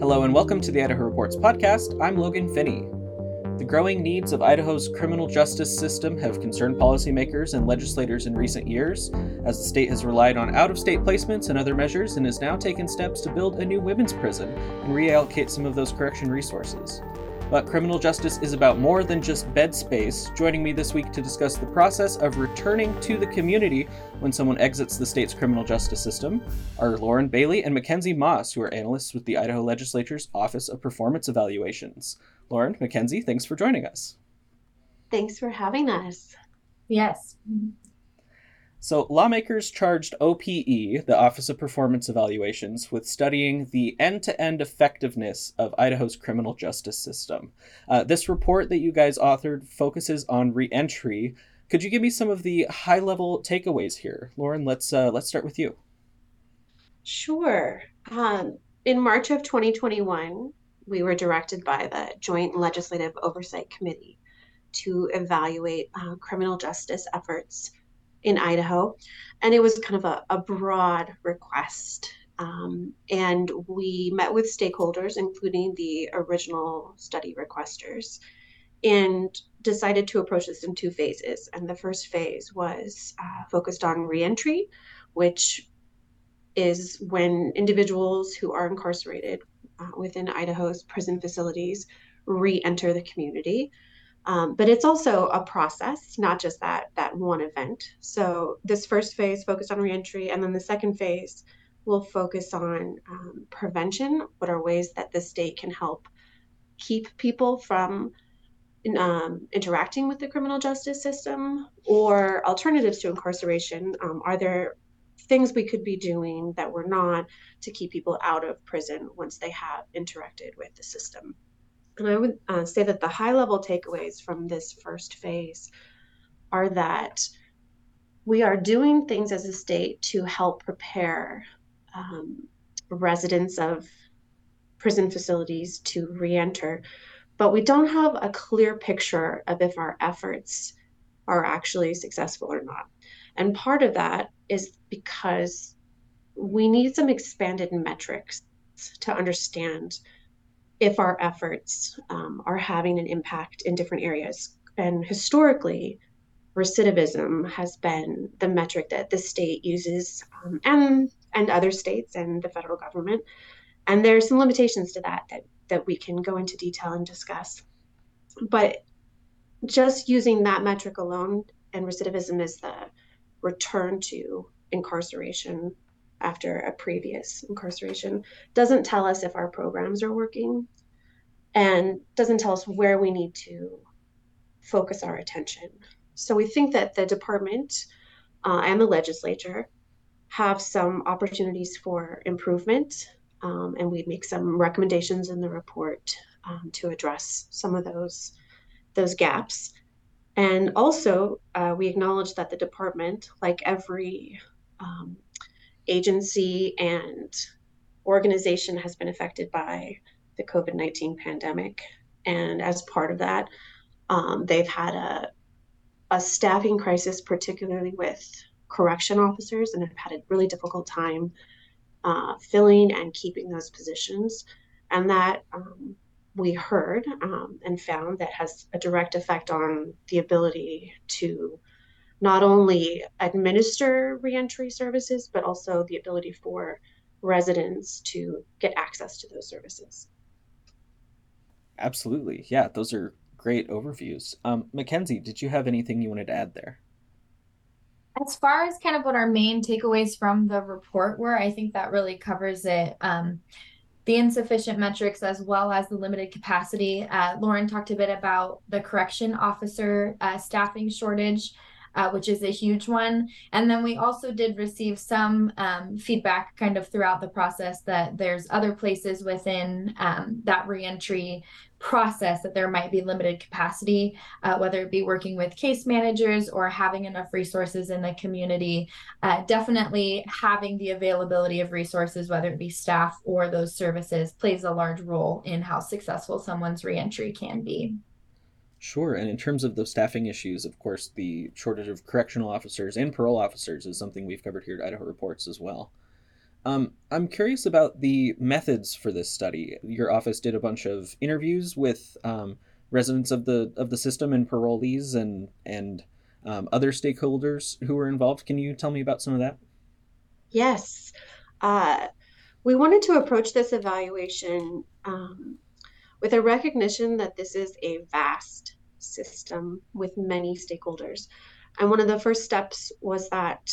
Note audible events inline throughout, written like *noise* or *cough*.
Hello and welcome to the Idaho Reports podcast. I'm Logan Finney. The growing needs of Idaho's criminal justice system have concerned policymakers and legislators in recent years, as the state has relied on out of state placements and other measures and has now taken steps to build a new women's prison and reallocate some of those correction resources. But criminal justice is about more than just bed space. Joining me this week to discuss the process of returning to the community when someone exits the state's criminal justice system are Lauren Bailey and Mackenzie Moss, who are analysts with the Idaho Legislature's Office of Performance Evaluations. Lauren, Mackenzie, thanks for joining us. Thanks for having us. Yes. So, lawmakers charged OPE, the Office of Performance Evaluations, with studying the end to end effectiveness of Idaho's criminal justice system. Uh, this report that you guys authored focuses on reentry. Could you give me some of the high level takeaways here? Lauren, let's, uh, let's start with you. Sure. Um, in March of 2021, we were directed by the Joint Legislative Oversight Committee to evaluate uh, criminal justice efforts in Idaho. And it was kind of a, a broad request. Um, and we met with stakeholders, including the original study requesters, and decided to approach this in two phases. And the first phase was uh, focused on reentry, which is when individuals who are incarcerated uh, within Idaho's prison facilities re enter the community. Um, but it's also a process, not just that that one event. So this first phase focused on reentry, and then the second phase will focus on um, prevention. What are ways that the state can help keep people from um, interacting with the criminal justice system, or alternatives to incarceration? Um, are there things we could be doing that we're not to keep people out of prison once they have interacted with the system? And I would uh, say that the high level takeaways from this first phase are that we are doing things as a state to help prepare um, residents of prison facilities to reenter, but we don't have a clear picture of if our efforts are actually successful or not. And part of that is because we need some expanded metrics to understand if our efforts um, are having an impact in different areas. And historically, recidivism has been the metric that the state uses um, and and other states and the federal government. And there are some limitations to that that that we can go into detail and discuss. But just using that metric alone and recidivism is the return to incarceration after a previous incarceration doesn't tell us if our programs are working and doesn't tell us where we need to focus our attention. So we think that the department uh, and the legislature have some opportunities for improvement, um, and we make some recommendations in the report um, to address some of those those gaps. And also, uh, we acknowledge that the department, like every um, agency and organization has been affected by the COVID 19 pandemic. And as part of that, um, they've had a, a staffing crisis, particularly with correction officers, and have had a really difficult time uh, filling and keeping those positions. And that um, we heard um, and found that has a direct effect on the ability to not only administer reentry services, but also the ability for residents to get access to those services. Absolutely. Yeah, those are great overviews. Um, Mackenzie, did you have anything you wanted to add there? As far as kind of what our main takeaways from the report were, I think that really covers it. Um, the insufficient metrics as well as the limited capacity. Uh, Lauren talked a bit about the correction officer uh, staffing shortage uh, which is a huge one. And then we also did receive some um, feedback kind of throughout the process that there's other places within um, that reentry process that there might be limited capacity, uh, whether it be working with case managers or having enough resources in the community. Uh, definitely having the availability of resources, whether it be staff or those services, plays a large role in how successful someone's reentry can be. Sure. And in terms of the staffing issues, of course, the shortage of correctional officers and parole officers is something we've covered here at Idaho Reports as well. Um, I'm curious about the methods for this study. Your office did a bunch of interviews with um, residents of the of the system and parolees and and um, other stakeholders who were involved. Can you tell me about some of that? Yes. Uh, we wanted to approach this evaluation um, with a recognition that this is a vast system with many stakeholders. And one of the first steps was that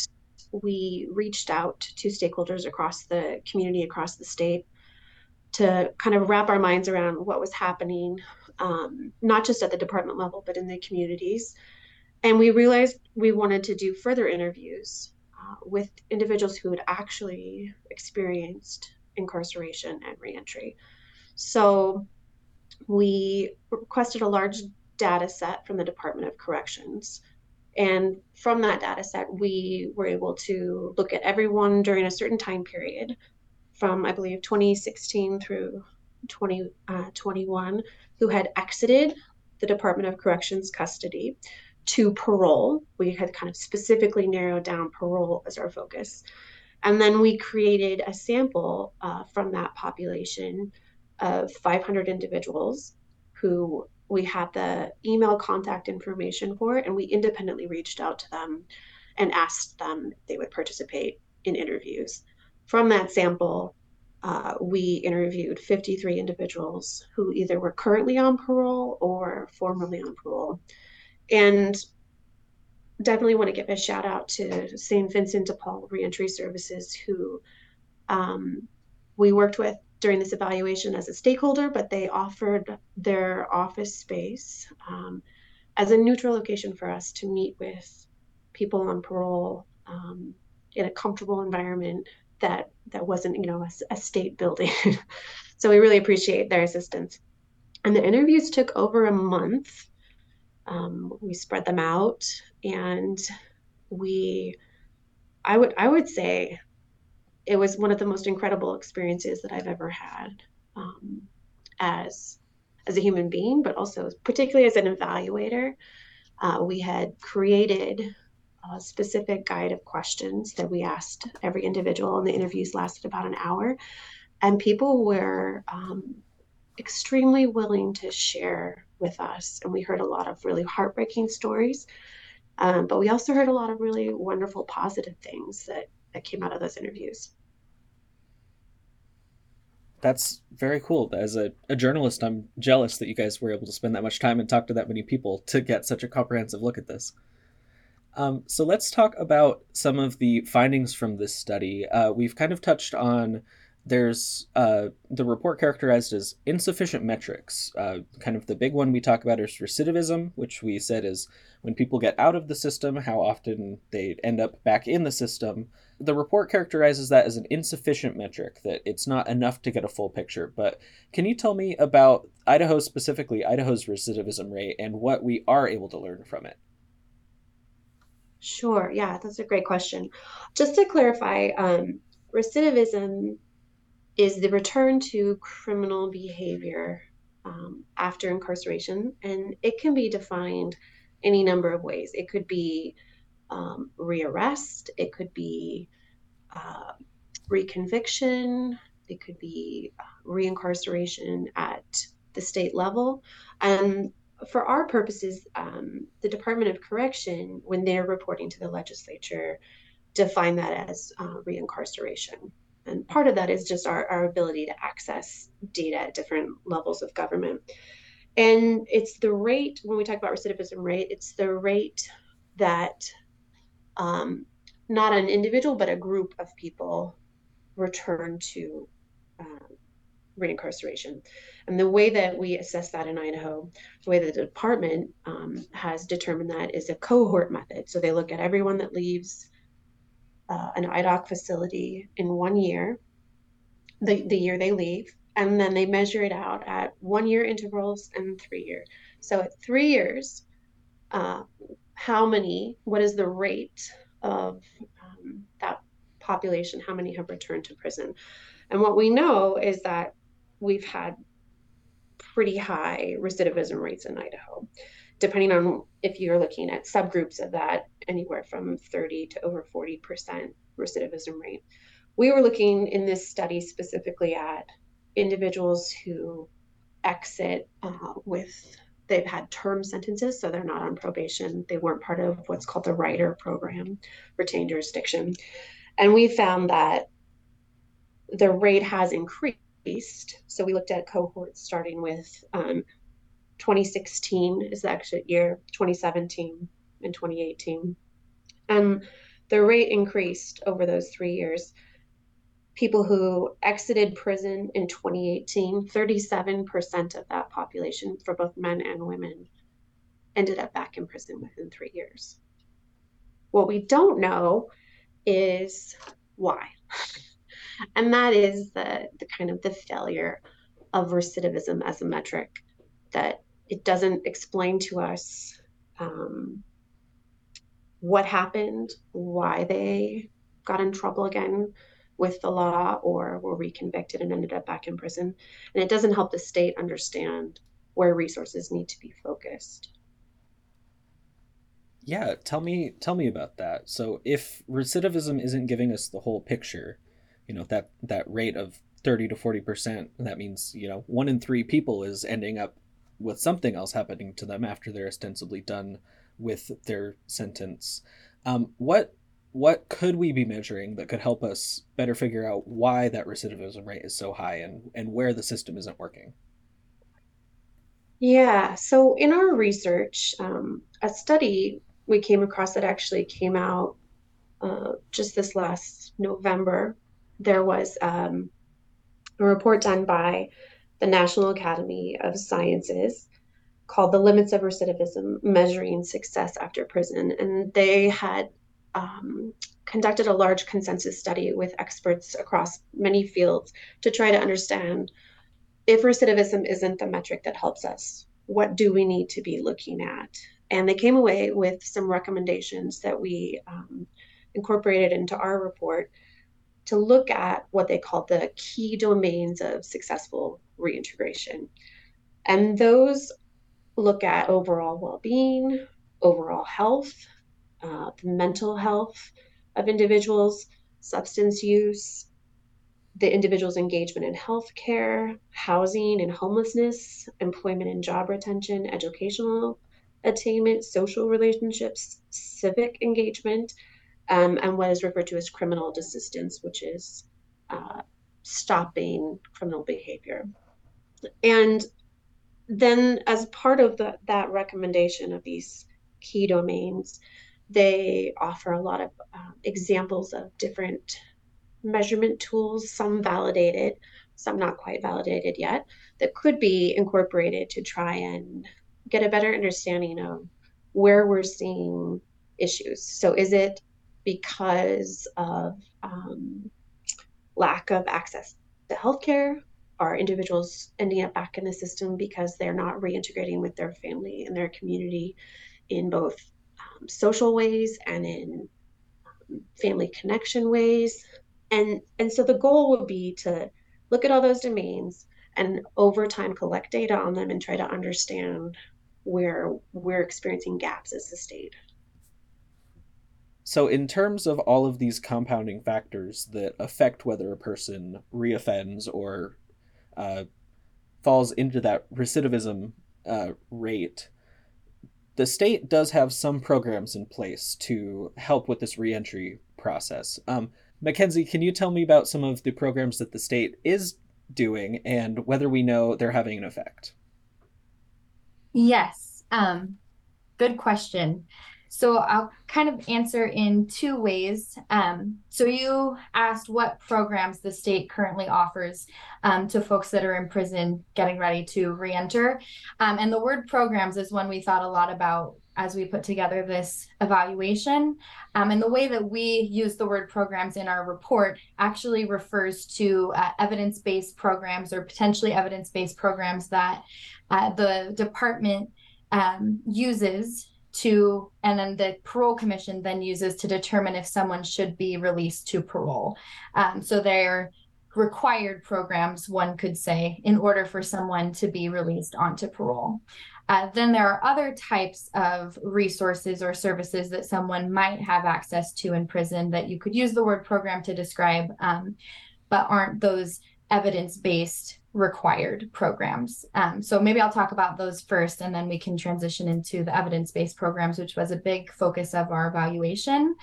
we reached out to stakeholders across the community, across the state, to kind of wrap our minds around what was happening, um, not just at the department level, but in the communities. And we realized we wanted to do further interviews uh, with individuals who had actually experienced incarceration and reentry. So we requested a large data set from the Department of Corrections. And from that data set, we were able to look at everyone during a certain time period from, I believe, 2016 through 2021 uh, who had exited the Department of Corrections custody to parole. We had kind of specifically narrowed down parole as our focus. And then we created a sample uh, from that population of 500 individuals who we had the email contact information for, and we independently reached out to them and asked them if they would participate in interviews. From that sample, uh, we interviewed 53 individuals who either were currently on parole or formerly on parole. And definitely want to give a shout out to St. Vincent de Paul Reentry Services, who um, we worked with during this evaluation as a stakeholder, but they offered their office space um, as a neutral location for us to meet with people on parole um, in a comfortable environment that that wasn't you know a, a state building. *laughs* so we really appreciate their assistance. And the interviews took over a month. Um, we spread them out, and we, I would I would say it was one of the most incredible experiences that I've ever had um, as as a human being, but also particularly as an evaluator. Uh, we had created a specific guide of questions that we asked every individual, and the interviews lasted about an hour. And people were um, extremely willing to share with us, and we heard a lot of really heartbreaking stories. Um, but we also heard a lot of really wonderful, positive things that that came out of those interviews that's very cool. As a, a journalist, I'm jealous that you guys were able to spend that much time and talk to that many people to get such a comprehensive look at this. Um, so let's talk about some of the findings from this study. Uh, we've kind of touched on there's uh, the report characterized as insufficient metrics. Uh, kind of the big one we talk about is recidivism, which we said is when people get out of the system, how often they end up back in the system. The report characterizes that as an insufficient metric, that it's not enough to get a full picture. But can you tell me about Idaho specifically, Idaho's recidivism rate, and what we are able to learn from it? Sure. Yeah, that's a great question. Just to clarify, um, recidivism is the return to criminal behavior um, after incarceration, and it can be defined any number of ways. It could be um, rearrest, it could be uh, reconviction, it could be uh, reincarceration at the state level. And for our purposes, um, the Department of Correction, when they're reporting to the legislature, define that as uh, reincarceration. And part of that is just our, our ability to access data at different levels of government. And it's the rate, when we talk about recidivism rate, it's the rate that um, not an individual, but a group of people return to um, reincarceration. And the way that we assess that in Idaho, the way that the department um, has determined that is a cohort method. So they look at everyone that leaves uh, an IDOC facility in one year, the, the year they leave, and then they measure it out at one year intervals and three year. So at three years, uh, how many, what is the rate of um, that population? How many have returned to prison? And what we know is that we've had pretty high recidivism rates in Idaho depending on if you're looking at subgroups of that, anywhere from 30 to over 40% recidivism rate. we were looking in this study specifically at individuals who exit uh, with they've had term sentences, so they're not on probation. They weren't part of what's called the Rider program, retained jurisdiction. And we found that the rate has increased. So we looked at cohorts starting with um, 2016 is the exit year, 2017, and 2018. And the rate increased over those three years people who exited prison in 2018, 37% of that population for both men and women ended up back in prison within three years. What we don't know is why. *laughs* and that is the, the kind of the failure of recidivism as a metric that it doesn't explain to us um, what happened, why they got in trouble again, with the law or were reconvicted and ended up back in prison. And it doesn't help the state understand where resources need to be focused. Yeah, tell me tell me about that. So if recidivism isn't giving us the whole picture, you know, that that rate of 30 to 40%, that means, you know, 1 in 3 people is ending up with something else happening to them after they're ostensibly done with their sentence. Um, what what could we be measuring that could help us better figure out why that recidivism rate is so high and, and where the system isn't working? Yeah, so in our research, um, a study we came across that actually came out uh, just this last November. There was um, a report done by the National Academy of Sciences called The Limits of Recidivism Measuring Success After Prison. And they had um, conducted a large consensus study with experts across many fields to try to understand if recidivism isn't the metric that helps us, what do we need to be looking at? And they came away with some recommendations that we um, incorporated into our report to look at what they called the key domains of successful reintegration. And those look at overall well being, overall health, uh, the mental health of individuals, substance use, the individual's engagement in healthcare, housing and homelessness, employment and job retention, educational attainment, social relationships, civic engagement, um, and what is referred to as criminal desistance, which is uh, stopping criminal behavior. And then, as part of the, that recommendation of these key domains, they offer a lot of uh, examples of different measurement tools, some validated, some not quite validated yet, that could be incorporated to try and get a better understanding of where we're seeing issues. So, is it because of um, lack of access to healthcare? Are individuals ending up back in the system because they're not reintegrating with their family and their community in both um, social ways and in family connection ways. And, and so the goal would be to look at all those domains and over time collect data on them and try to understand where we're experiencing gaps as a state. So, in terms of all of these compounding factors that affect whether a person reoffends or uh, falls into that recidivism uh, rate, the state does have some programs in place to help with this reentry process. Um, Mackenzie, can you tell me about some of the programs that the state is doing and whether we know they're having an effect? Yes. Um, good question. So I'll kind of answer in two ways. Um, so you asked what programs the state currently offers um, to folks that are in prison getting ready to reenter. Um, and the word programs is one we thought a lot about as we put together this evaluation. Um, and the way that we use the word programs in our report actually refers to uh, evidence based programs or potentially evidence based programs that uh, the department um, uses to and then the parole commission then uses to determine if someone should be released to parole um, so they're required programs, one could say, in order for someone to be released onto parole. Uh, then there are other types of resources or services that someone might have access to in prison that you could use the word program to describe, um, but aren't those evidence based required programs. Um, so maybe I'll talk about those first and then we can transition into the evidence based programs, which was a big focus of our evaluation.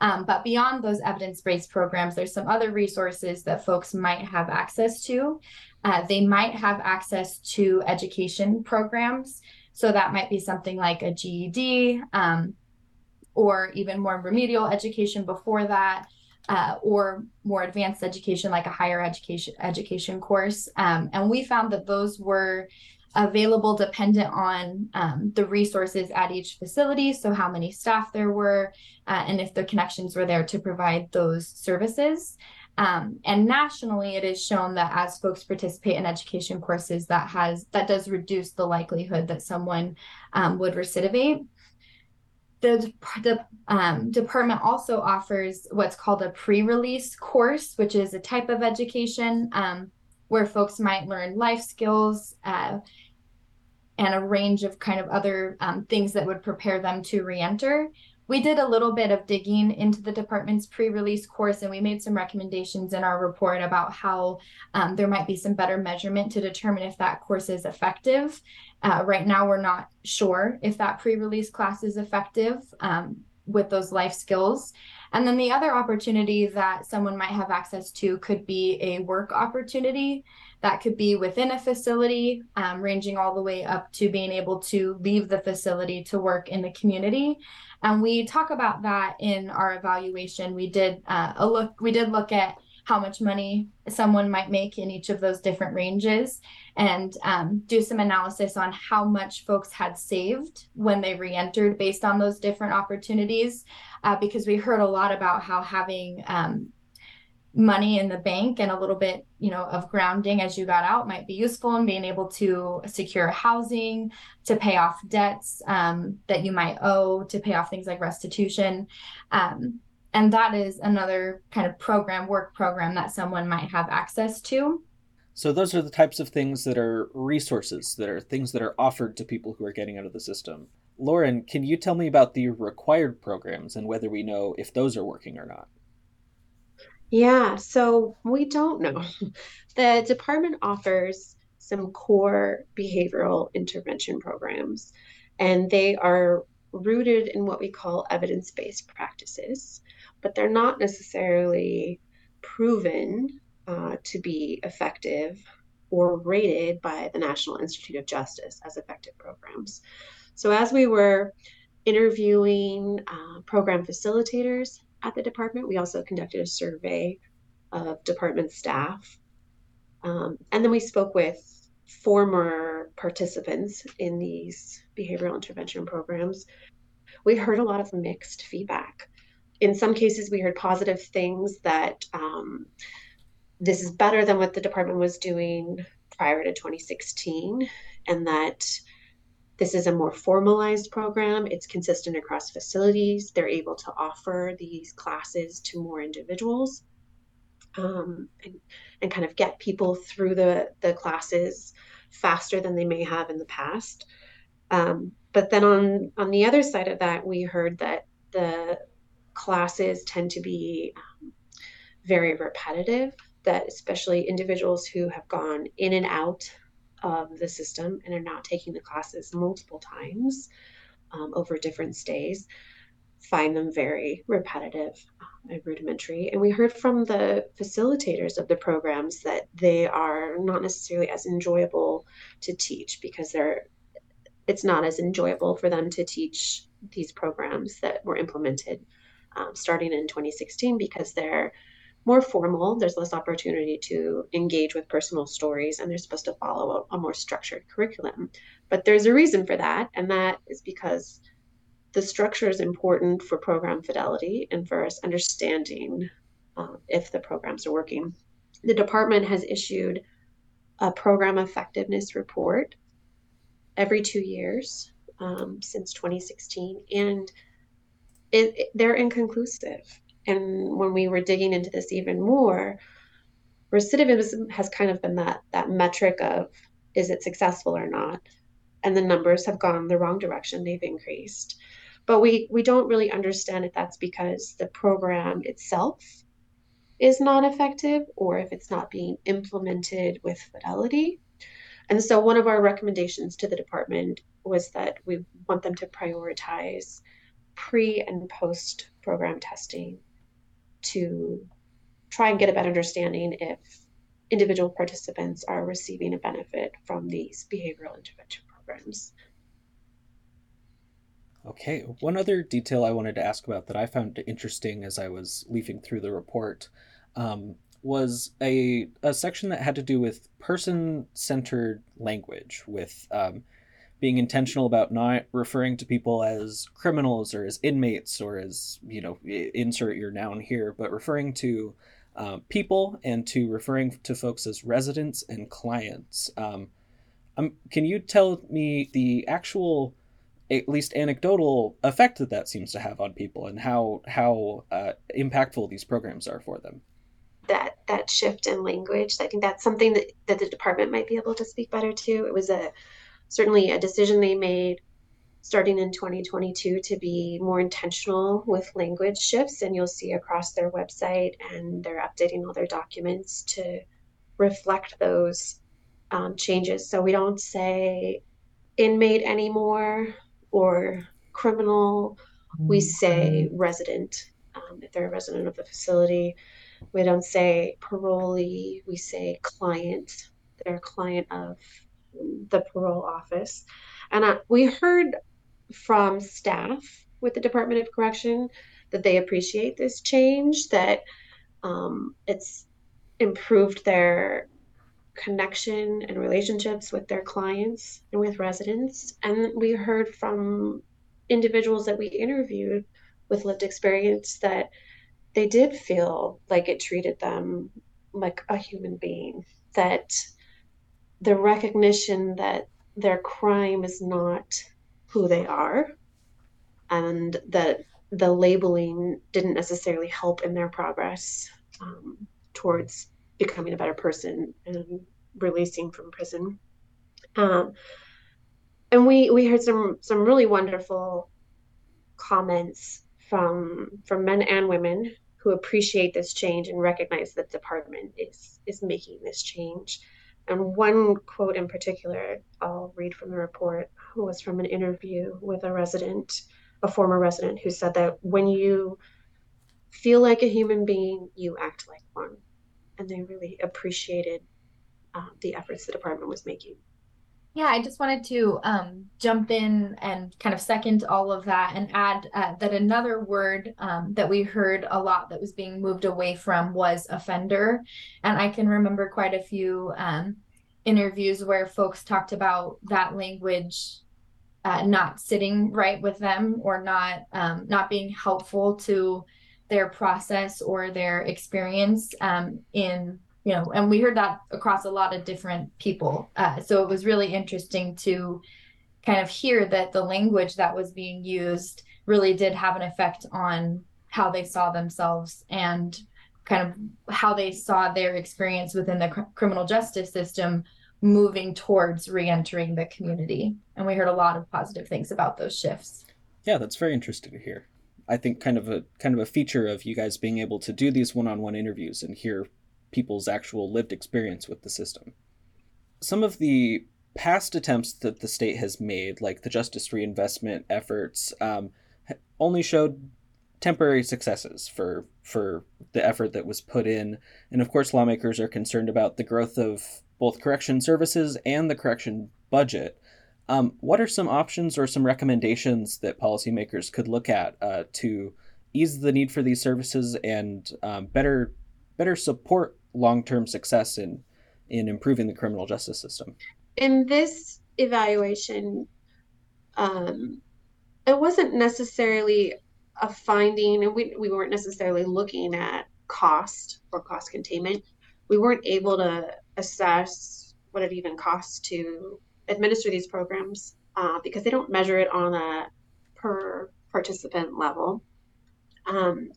Um, but beyond those evidence based programs, there's some other resources that folks might have access to. Uh, they might have access to education programs. So that might be something like a GED um, or even more remedial education before that. Uh, or more advanced education like a higher education education course um, and we found that those were available dependent on um, the resources at each facility. So, how many staff there were, uh, and if the connections were there to provide those services. Um, and nationally, it is shown that as folks participate in education courses, that has that does reduce the likelihood that someone um, would recidivate. The, the um, department also offers what's called a pre-release course, which is a type of education um, where folks might learn life skills uh, and a range of kind of other um, things that would prepare them to reenter. We did a little bit of digging into the department's pre release course and we made some recommendations in our report about how um, there might be some better measurement to determine if that course is effective. Uh, right now, we're not sure if that pre release class is effective um, with those life skills. And then the other opportunity that someone might have access to could be a work opportunity. That could be within a facility, um, ranging all the way up to being able to leave the facility to work in the community. And we talk about that in our evaluation. We did uh, a look. We did look at how much money someone might make in each of those different ranges and um, do some analysis on how much folks had saved when they re-entered based on those different opportunities uh, because we heard a lot about how having um, money in the bank and a little bit you know of grounding as you got out might be useful in being able to secure housing to pay off debts um, that you might owe to pay off things like restitution. Um, and that is another kind of program work program that someone might have access to. So those are the types of things that are resources that are things that are offered to people who are getting out of the system. Lauren can you tell me about the required programs and whether we know if those are working or not yeah, so we don't know. *laughs* The department offers some core behavioral intervention programs, and they are rooted in what we call evidence based practices, but they're not necessarily proven uh, to be effective or rated by the National Institute of Justice as effective programs. So, as we were interviewing uh, program facilitators at the department. We also conducted a survey of department staff. Um, and then we spoke with former participants in these behavioral intervention programs. We heard a lot of mixed feedback. In some cases, we heard positive things that um, this is better than what the department was doing prior to 2016, and that this is a more formalized program. It's consistent across facilities. They're able to offer these classes to more individuals um, and, and kind of get people through the, the classes faster than they may have in the past. Um, but then on, on the other side of that, we heard that the classes tend to be um, very repetitive, that especially individuals who have gone in and out of the system and are not taking the classes multiple times um, over different stays find them very repetitive um, and rudimentary. And we heard from the facilitators of the programs that they are not necessarily as enjoyable to teach because they're it's not as enjoyable for them to teach these programs that were implemented um, starting in 2016 because they're more formal. There's less opportunity to engage with personal stories, and they're supposed to follow a, a, more structured curriculum. But there's a reason for that, and that is because the structure is important for program fidelity and for us understanding uh, if the programs are working. The department has issued a program effectiveness report every two years um, since 2016, and it, it, they're inconclusive and when we were digging into this even more, recidivism has kind of been that that metric of is it successful or not? And the numbers have gone the wrong direction. They've increased. But we we don't really understand if that's because the program itself is not effective or if it's not being implemented with fidelity. And so one of our recommendations to the department was that we want them to prioritize pre and post program testing to try and get a better understanding if individual participants are receiving a benefit from these behavioral intervention programs. Okay, one other detail I wanted to ask about that I found interesting as I was leafing through the report um, was a, a section that had to do with person centered language, with um, being intentional about not referring to people as criminals or as inmates or as, you know, insert your noun here, but referring to uh, people and to referring to folks as residents and clients. Um, um, can you tell me the actual, at least anecdotal, effect that that seems to have on people and how how uh, impactful these programs are for them? That that shift in language, I think that's something that, that the department might be able to speak better to. It was a certainly a decision they made starting in 2022 to be more intentional with language shifts and you'll see across their website and they're updating all their documents to reflect those um, changes. So we don't say inmate anymore or criminal. We say resident. Um, if they're a resident of the facility we don't say parolee. We say client. They're a client of the parole office and I, we heard from staff with the Department of Correction that they appreciate this change, that um, it's improved their connection and relationships with their clients and with residents. And we heard from individuals that we interviewed with lived experience that they did feel like it treated them like a human being, that the recognition that their crime is not who they are and that the labeling didn't necessarily help in their progress um, towards becoming a better person and releasing from prison. Um, and we we heard some some really wonderful comments from from men and women who appreciate this change and recognize that the department is is making this change. And one quote in particular, I'll read from the report, was from an interview with a resident, a former resident, who said that when you feel like a human being, you act like one. And they really appreciated uh, the efforts the department was making. Yeah, I just wanted to um, jump in and kind of second all of that and add uh, that another word um, that we heard a lot that was being moved away from was offender. And I can remember quite a few um, interviews where folks talked about that language uh, not sitting right with them or not um, not being helpful to their process or their experience um, in you know, and we heard that across a lot of different people. Uh, so it was really interesting to kind of hear that the language that was being used really did have an effect on how they saw themselves and kind of how they saw their experience within the cr- criminal justice system moving towards re-entering the community. And we heard a lot of positive things about those shifts. Yeah that's very interesting to hear. I think kind of a kind of a feature of you guys being able to do these one-on-one interviews and hear people's actual lived experience with the system. Some of the past attempts that the state has made, like the justice reinvestment efforts, um, only showed temporary successes for for the effort that was put in. And of course, lawmakers are concerned about the growth of both correction services and the correction budget. Um, what are some options or some recommendations that policymakers could look at uh, to ease the need for these services and um, better better support long-term success in in improving the criminal justice system. In this evaluation um, it wasn't necessarily a finding and we, we weren't necessarily looking at cost or cost containment. We weren't able to assess what it even costs to administer these programs uh, because they don't measure it on a per participant level. Um,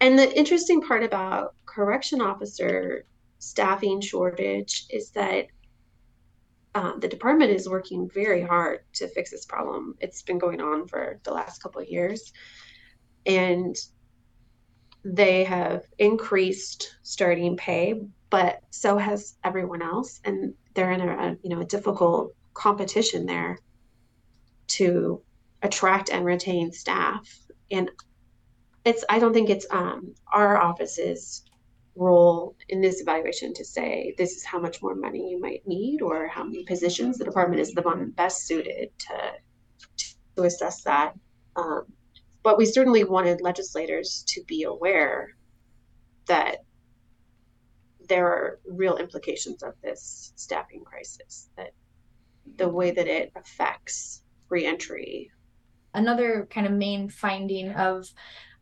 and the interesting part about correction officer staffing shortage is that um, the department is working very hard to fix this problem. It's been going on for the last couple of years, and they have increased starting pay, but so has everyone else, and they're in a, a you know a difficult competition there to attract and retain staff. And it's I don't think it's um, our office's role in this evaluation to say this is how much more money you might need or how many positions the department is the one best suited to to assess that. Um, but we certainly wanted legislators to be aware that there are real implications of this staffing crisis that the way that it affects reentry another kind of main finding of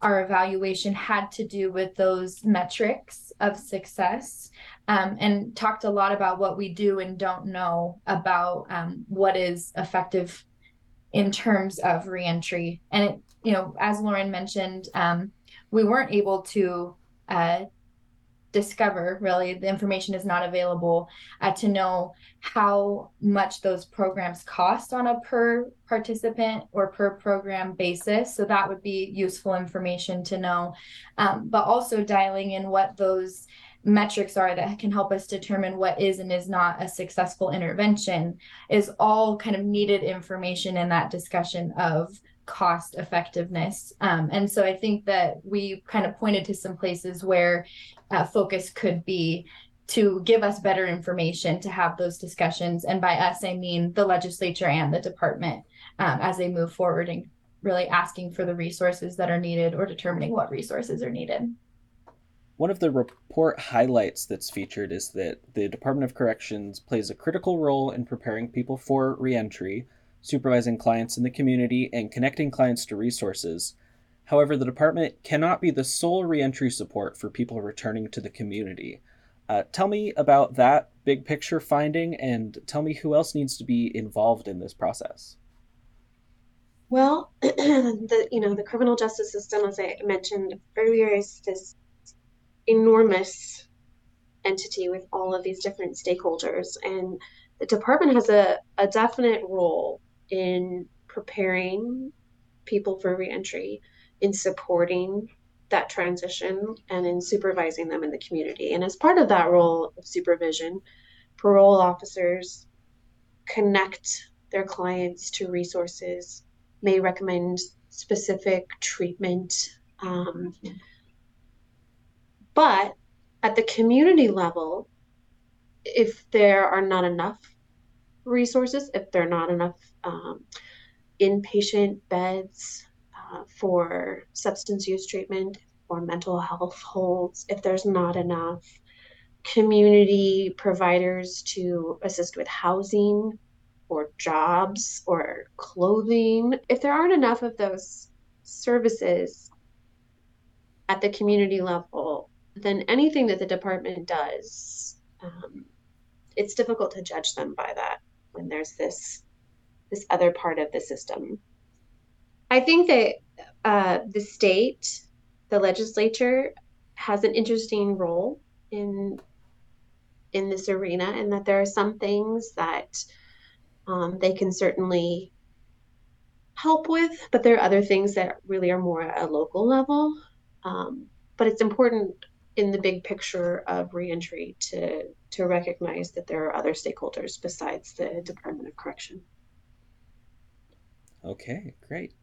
our evaluation had to do with those metrics of success um, and talked a lot about what we do and don't know about um, what is effective in terms of reentry. And it, you know, as Lauren mentioned, um, we weren't able to uh, discover really the information is not available uh, to know how much those programs cost on a per participant or per program basis. So that would be useful information to know. Um, but also dialing in what those metrics are that can help us determine what is and is not a successful intervention is all kind of needed information in that discussion of cost effectiveness. Um, and so I think that we kind of pointed to some places where uh, focus could be to give us better information to have those discussions. And by us, I mean the legislature and the department um, as they move forward and really asking for the resources that are needed or determining what resources are needed. One of the report highlights that's featured is that the Department of Corrections plays a critical role in preparing people for reentry supervising clients in the community, and connecting clients to resources. However, the department cannot be the sole reentry support for people returning to the community. Uh, tell me about that big picture finding and tell me who else needs to be involved in this process. Well, *clears throat* the you know the criminal justice system, as I mentioned earlier, is this enormous entity with all of these different stakeholders, and the department has a, a definite role in preparing people for reentry, in supporting that transition, and in supervising them in the community. And as part of that role of supervision, parole officers connect their clients to resources, may recommend specific treatment. Um, but at the community level, if there are not enough resources, if there are not enough um, inpatient beds uh, for substance use treatment or mental health holds, if there's not enough community providers to assist with housing or jobs or clothing, if there aren't enough of those services at the community level, then anything that the department does, um, it's difficult to judge them by that when there's this this other part of the system. I think that uh, the state, the legislature, has an interesting role in in this arena, and that there are some things that um, they can certainly help with, but there are other things that really are more at a local level. Um, but it's important in the big picture of reentry to to recognize that there are other stakeholders besides the Department of Correction. Okay, great.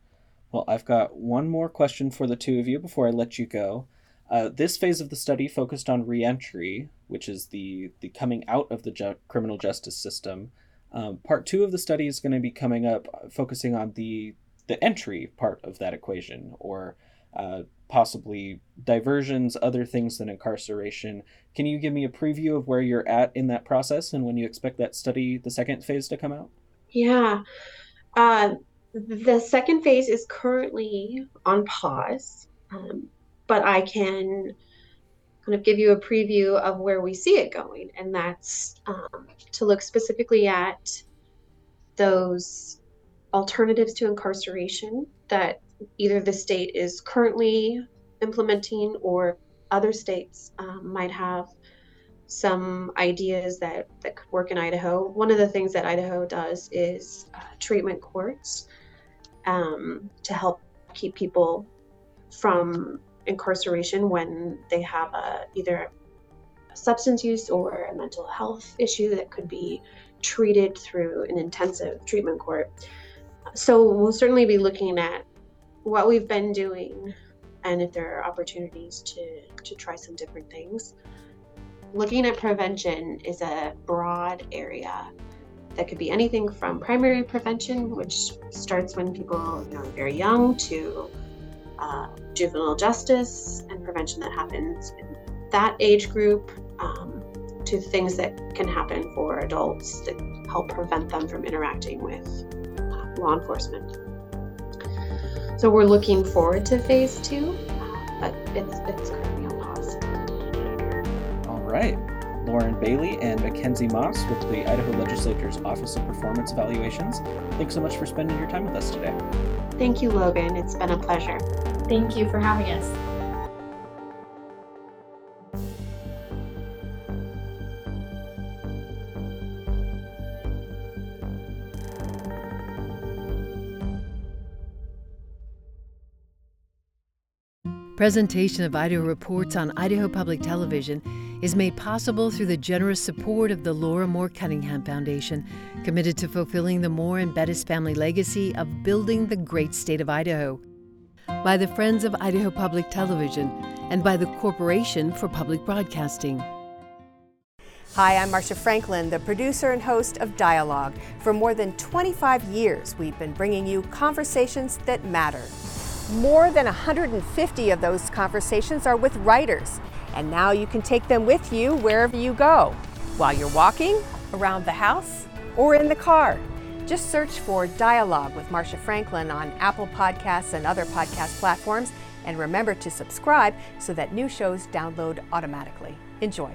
Well, I've got one more question for the two of you before I let you go. Uh, this phase of the study focused on reentry, which is the the coming out of the ju- criminal justice system. Um, part two of the study is going to be coming up, uh, focusing on the the entry part of that equation, or uh, possibly diversions, other things than incarceration. Can you give me a preview of where you're at in that process and when you expect that study, the second phase, to come out? Yeah. Uh, the second phase is currently on pause, um, but I can kind of give you a preview of where we see it going, and that's um, to look specifically at those alternatives to incarceration that either the state is currently implementing or other states um, might have some ideas that, that could work in Idaho. One of the things that Idaho does is uh, treatment courts um, to help keep people from incarceration when they have a, either a substance use or a mental health issue that could be treated through an intensive treatment court. So we'll certainly be looking at what we've been doing and if there are opportunities to, to try some different things. Looking at prevention is a broad area that could be anything from primary prevention, which starts when people you know, are very young, to uh, juvenile justice and prevention that happens in that age group, um, to things that can happen for adults that help prevent them from interacting with uh, law enforcement. So we're looking forward to phase two, but it's it's currently on pause. All right. Lauren Bailey and Mackenzie Moss with the Idaho Legislature's Office of Performance Evaluations. Thanks so much for spending your time with us today. Thank you, Logan. It's been a pleasure. Thank you for having us. Presentation of Idaho Reports on Idaho Public Television is made possible through the generous support of the Laura Moore Cunningham Foundation, committed to fulfilling the Moore and Bettis family legacy of building the great state of Idaho, by the Friends of Idaho Public Television, and by the Corporation for Public Broadcasting. Hi, I'm Marcia Franklin, the producer and host of Dialogue. For more than 25 years, we've been bringing you conversations that matter. More than 150 of those conversations are with writers, and now you can take them with you wherever you go, while you're walking, around the house, or in the car. Just search for Dialogue with Marcia Franklin on Apple Podcasts and other podcast platforms, and remember to subscribe so that new shows download automatically. Enjoy.